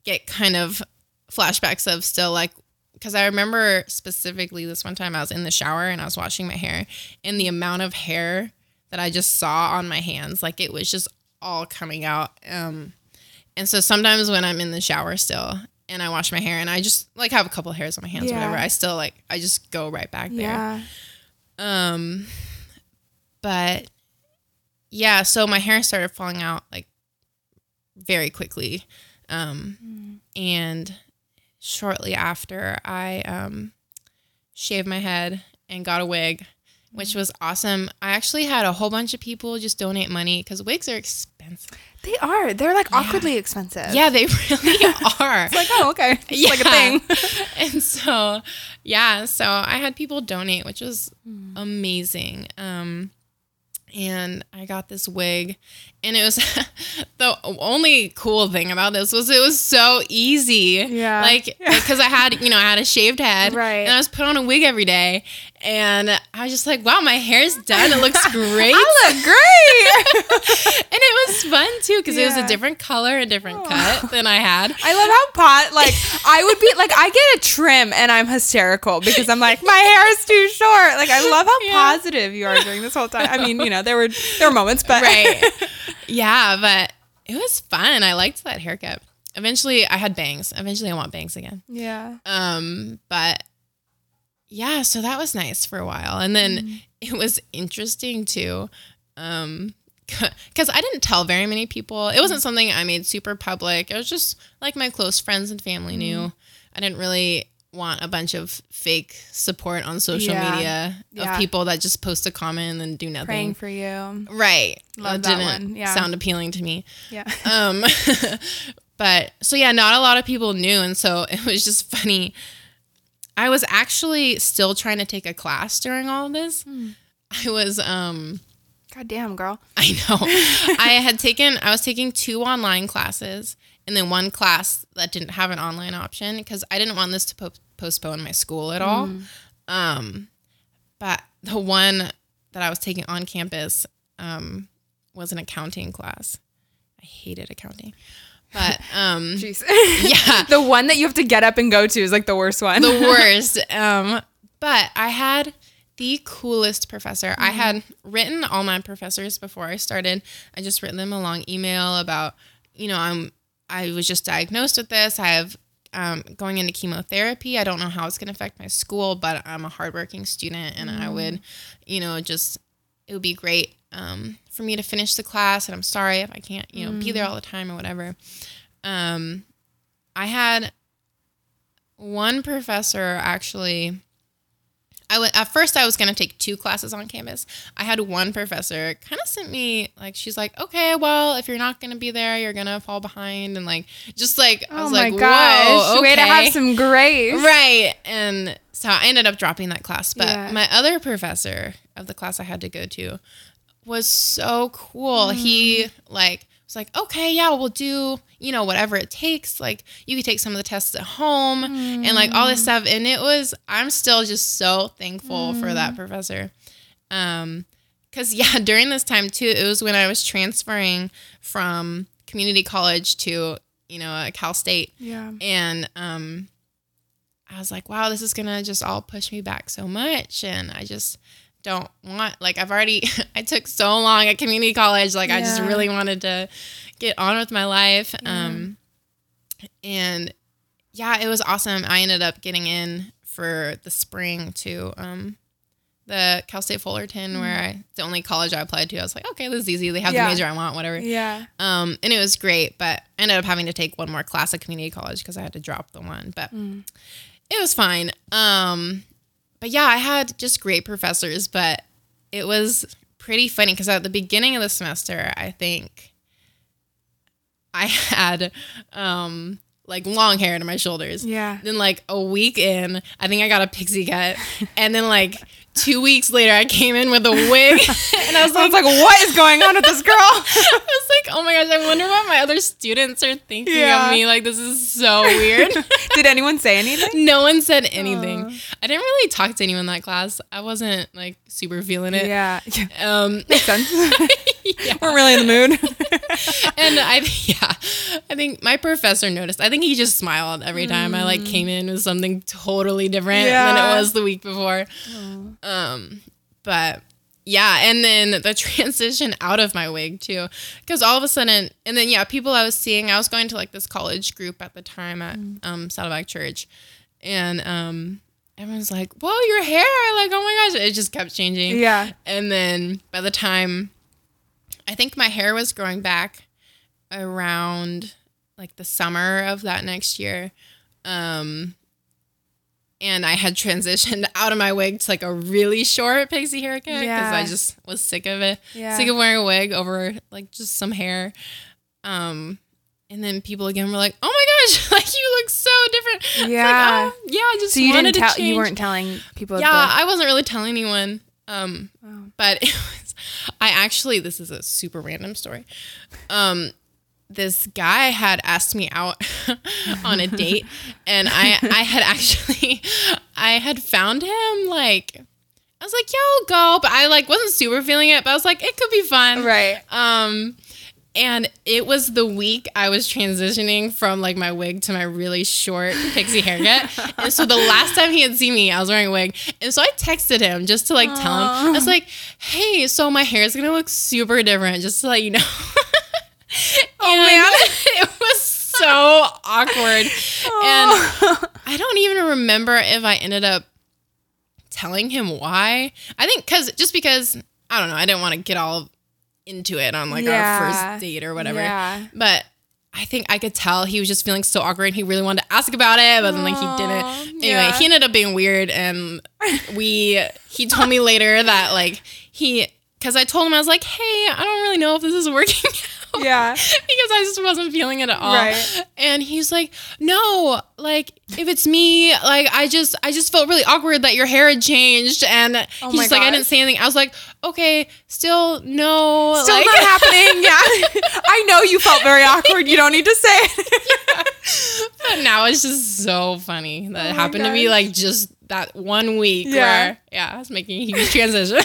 get kind of flashbacks of still like because I remember specifically this one time I was in the shower and I was washing my hair and the amount of hair that I just saw on my hands like it was just all coming out um and so sometimes when I'm in the shower still and I wash my hair and I just like have a couple hairs on my hands Yeah. whatever I still like I just go right back there yeah. um, but yeah, so my hair started falling out like very quickly. Um, and shortly after, I um, shaved my head and got a wig, which was awesome. I actually had a whole bunch of people just donate money because wigs are expensive. They are. They're like awkwardly expensive. Yeah, they really are. It's like, oh, okay. It's like a Yeah. thing. and so yeah so i had people donate which was amazing um and i got this wig and it was the only cool thing about this was it was so easy Yeah. like because i had you know i had a shaved head Right. and i was put on a wig every day and i was just like wow my hair's done it looks great I look great. and it was fun too because it was a different color a different oh. cut than i had I love how pot like I would be like I get a trim and I'm hysterical because I'm like my hair is too short. Like I love how Yeah. positive you are during this whole time. I mean, you know, there were there were moments, but right. Yeah, but it was fun. I liked that haircut. Eventually, I had bangs. Eventually, I want bangs again. yeah. Um, but yeah, so that was nice for a while, and then Mm-hmm. it was interesting too, um, because I didn't tell very many people. It wasn't something I made super public. It was just like my close friends and family knew. I didn't really want a bunch of fake support on social Yeah. media Yeah. of people that just post a comment and then do nothing. Praying for you. Right. Love that that didn't one. Yeah. sound appealing to me. Yeah. Um, but so yeah, not a lot of people knew, and so it was just funny. I was actually still trying to take a class during all of this. Hmm. I was um God damn, girl. I know. I had taken I was taking two online classes and then one class that didn't have an online option because I didn't want this to po- postpone my school at all. Um but the one that I was taking on campus um was an accounting class. I hated accounting. But um Jeez. yeah, the one that you have to get up and go to is like the worst one. the worst. Um, but I had the coolest professor. I had written all my professors before I started. I just written them a long email about, you know, I'm I was just diagnosed with this. I have um, going into chemotherapy. I don't know how it's going to affect my school, but I'm a hardworking student, and I would, you know, just it would be great um, for me to finish the class. And I'm sorry if I can't, you know, be there all the time or whatever. Um, I had one professor actually I w- at first I was going to take two classes on campus. I had one professor kind of sent me like she's like, "Okay, well, if you're not going to be there, you're going to fall behind." And like just like I oh was my like, gosh. "Whoa, Way to have some grace. Right. And so I ended up dropping that class. But Yeah. my other professor of the class I had to go to was so cool. He mm. like was like, okay, yeah, we'll do, you know, whatever it takes. Like you could take some of the tests at home and like all this stuff. And it was I'm still just so thankful for that professor. Um because yeah, during this time too, it was when I was transferring from community college to, you know, a Cal State Yeah. and um i was like wow this is gonna just all push me back so much and i just don't want like i've already i took so long at community college like i just really wanted to get on with my life um and yeah it was awesome i ended up getting in for the spring to um the Cal State Fullerton, where I, it's the only college I applied to. I was like, okay, this is easy. They have Yeah. the major I want, whatever. Yeah. Um, and it was great, but I ended up having to take one more class at community college because I had to drop the one. But it was fine. Um, but yeah, I had just great professors, but it was pretty funny because at the beginning of the semester, I think I had um like long hair to my shoulders. Yeah. Then like a week in, I think I got a pixie cut, and then like two weeks later, I came in with a wig, and I was I like, was like, what is going on with this girl? I was like, oh my gosh, I wonder what my other students are thinking Yeah. of me. Like, this is so weird. Did anyone say anything? no one said anything. I didn't really talk to anyone in that class. I wasn't like super feeling it. Yeah. Um, Makes sense. We're really in the mood. And I, yeah, I think my professor noticed. I think he just smiled every time I like came in with something totally different than it was the week before. Um, but yeah, and then the transition out of my wig too, because all of a sudden, and then yeah, people I was seeing, I was going to like this college group at the time at um, Saddleback Church, and um, everyone's like, "Whoa, your hair!" Like, oh my gosh, it just kept changing. yeah. And then by the time I think my hair was growing back around like the summer of that next year. Um and I had transitioned out of my wig to like a really short pixie haircut because Yeah. I just was sick of it. Yeah. Sick of wearing a wig over like just some hair. Um and then people again were like, "Oh my gosh, like you look so different." It's like, Yeah. "Oh, yeah, I just So you wanted didn't tell you weren't telling people yeah the- i wasn't really telling anyone um but it was i actually this is a super random story um this guy had asked me out on a date and i i had actually i had found him like i was like yeah i'll go but i like wasn't super feeling it but i was like it could be fun Right. um, and it was the week I was transitioning from like my wig to my really short pixie haircut. and so the last time he had seen me, I was wearing a wig. And so I texted him just to like tell him. I was like, hey, so my hair is gonna look super different, just to let you know. oh man. it was so awkward. And I don't even remember if I ended up telling him why. I think because just because I don't know, I didn't want to get all into it on like Yeah. our first date or whatever. Yeah. But I think I could tell he was just feeling so awkward and he really wanted to ask about it, but then like he didn't. Anyway, yeah. he ended up being weird and we he told me later that like he because I told him I was like, hey, I don't really know if this is working. Yeah. because I just wasn't feeling it at all. Right. And he's like, "No, like if it's me, like I just I just felt really awkward that your hair had changed." And Oh he's just like, "I didn't say anything." I was like, "Okay, still no." Still like, not happening. Yeah. I know you felt very awkward. You don't need to say it. But now it's just so funny that oh it Oh happened to me like just that one week Yeah. where yeah, I was making a huge transition.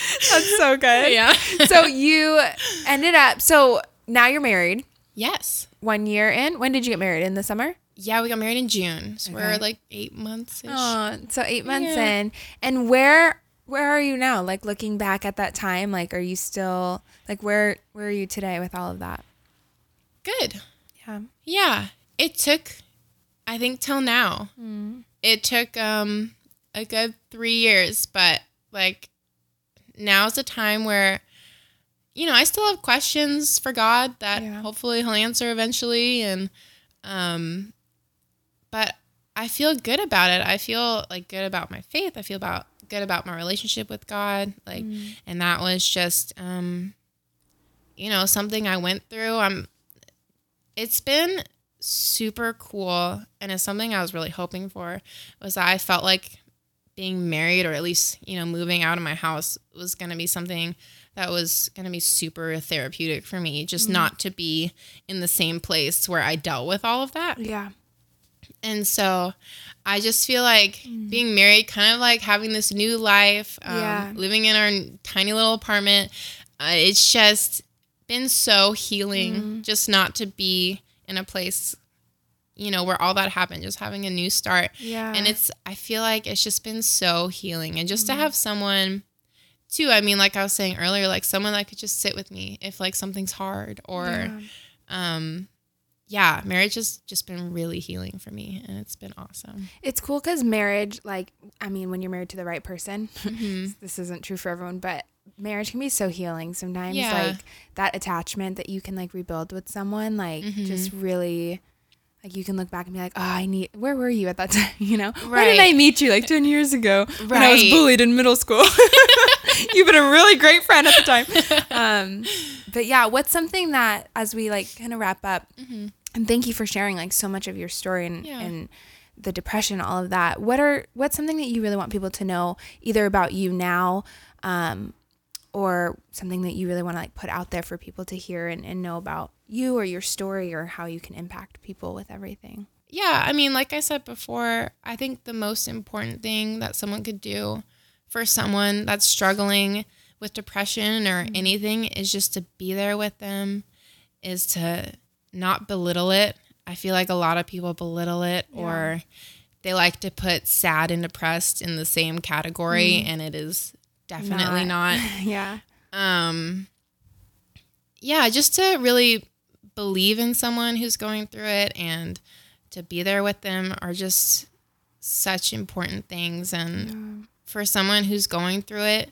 That's so good. yeah. So you ended up, so now you're married yes. one year in. When did you get married? In the summer? Yeah, we got married in June. So Okay. we're like eight months. Oh, so eight months Yeah. in. And where where are you now? Like looking back at that time, like are you still like where where are you today with all of that? Good. Yeah. Yeah, it took, I think, till now. Mm. It took um a good three years, but like now's the time where, you know, I still have questions for God that Yeah. hopefully He'll answer eventually, and um, but I feel good about it. I feel like good about my faith. I feel about good about my relationship with God, like, and that was just um, you know, something I went through. I'm it's been super cool and it's something I was really hoping for was that I felt like being married or at least, you know, moving out of my house was going to be something that was going to be super therapeutic for me, just not to be in the same place where I dealt with all of that. Yeah. And so I just feel like being married, kind of like having this new life, um, Yeah. living in our tiny little apartment. Uh, it's just been so healing just not to be in a place, you know, where all that happened, just having a new start. Yeah. And it's, I feel like it's just been so healing. And just to have someone, too, I mean, like I was saying earlier, like someone that could just sit with me if like something's hard or, Yeah. um, yeah, marriage has just been really healing for me and it's been awesome. It's cool because marriage, like, I mean, when you're married to the right person, Mm-hmm. this isn't true for everyone, but marriage can be so healing sometimes. Yeah. Like, that attachment that you can, like, rebuild with someone, like, Mm-hmm. just really, like, you can look back and be like, oh, I need, where were you at that time? You know? Where Right. did I meet you? Like, 10 years ago when I was bullied in middle school. You've been a really great friend at the time. Um, but yeah, what's something that, as we, like, kind of wrap up, and thank you for sharing, like, so much of your story and, Yeah. and, the depression, all of that. What are what's something that you really want people to know, either about you now, um, or something that you really want to like put out there for people to hear and, and know about you or your story or how you can impact people with everything. Yeah, I mean, like I said before, I think the most important thing that someone could do for someone that's struggling with depression or mm-hmm. anything is just to be there with them, is to not belittle it. I feel like a lot of people belittle it or they like to put sad and depressed in the same category, mm-hmm. and it is definitely not. yeah. um yeah just to really believe in someone who's going through it and to be there with them are just such important things. And for someone who's going through it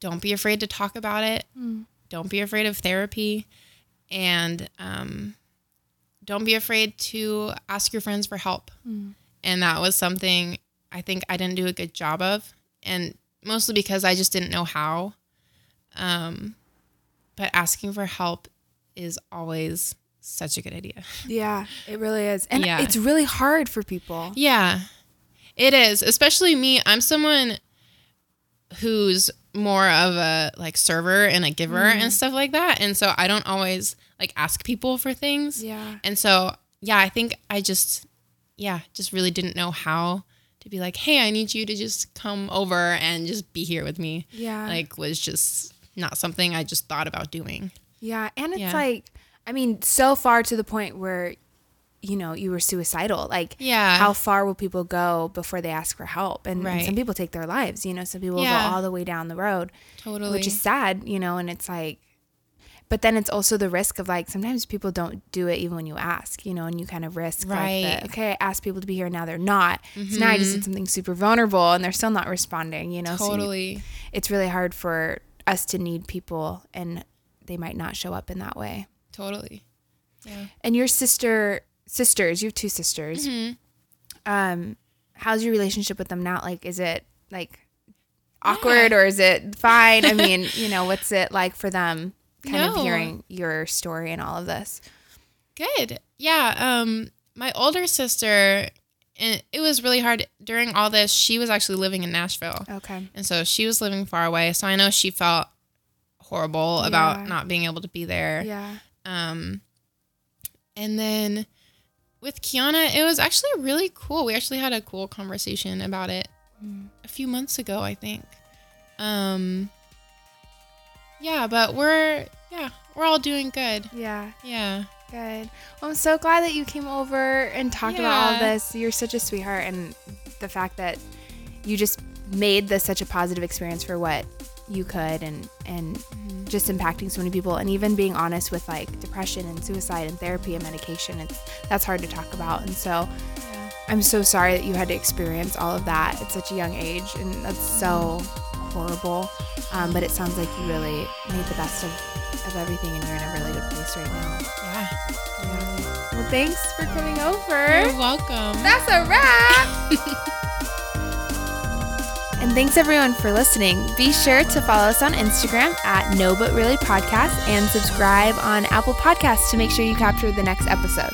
don't be afraid to talk about it. Don't be afraid of therapy. And um, don't be afraid to ask your friends for help. And that was something i think i didn't do a good job of. And mostly because i just didn't know how um, but asking for help is always such a good idea. Yeah, it really is. And Yeah. it's really hard for people. Yeah, it is. Especially me. I'm someone who's more of a like server and a giver and stuff like that. And so I don't always like ask people for things. Yeah. And so, yeah, I think I just, yeah, just really didn't know how to be like, hey, I need you to just come over and just be here with me. Yeah. Like, was just not something I just thought about doing. Yeah, and it's Yeah. like, I mean, so far to the point where, you know, you were suicidal. Like, Yeah. how far will people go before they ask for help? And, and some people take their lives. You know, some people Yeah. go all the way down the road, Totally. which is sad. You know, and it's like, but then it's also the risk of like sometimes people don't do it even when you ask. You know, and you kind of risk like, Right. the, okay, I asked people to be here, now they're not. So now I just did something super vulnerable, and they're still not responding. You know, so you- totally. it's really hard for us to need people and they might not show up in that way. Totally. Yeah. And your sister sisters, you have two sisters. Mm-hmm. Um, how's your relationship with them now? Like, is it like awkward or is it fine? I mean, you know, what's it like for them? Kind of hearing your story and all of this. Good. Yeah. Um, my older sister, and it was really hard during all this. She was actually living in Nashville, Okay. and so she was living far away. So I know she felt horrible Yeah. about not being able to be there. Yeah. Um, and then with Kiana, it was actually really cool. We actually had a cool conversation about it a few months ago, I think. Um, yeah, but we're yeah, we're all doing good. Yeah. Yeah. Good. Well, I'm so glad that you came over and talked about all of this. You're such a sweetheart, and the fact that you just made this such a positive experience for what you could, and and mm-hmm. just impacting so many people, and even being honest with like depression and suicide and therapy and medication. It's that's hard to talk about, and so I'm so sorry that you had to experience all of that at such a young age, and that's so horrible. Um, but it sounds like you really made the best of, of everything, and you're in a really good place right now. Yeah. Well, thanks for coming over. You're welcome. That's a wrap. and thanks everyone for listening. Be sure to follow us on Instagram at No But Really Podcast and subscribe on Apple Podcasts to make sure you capture the next episode.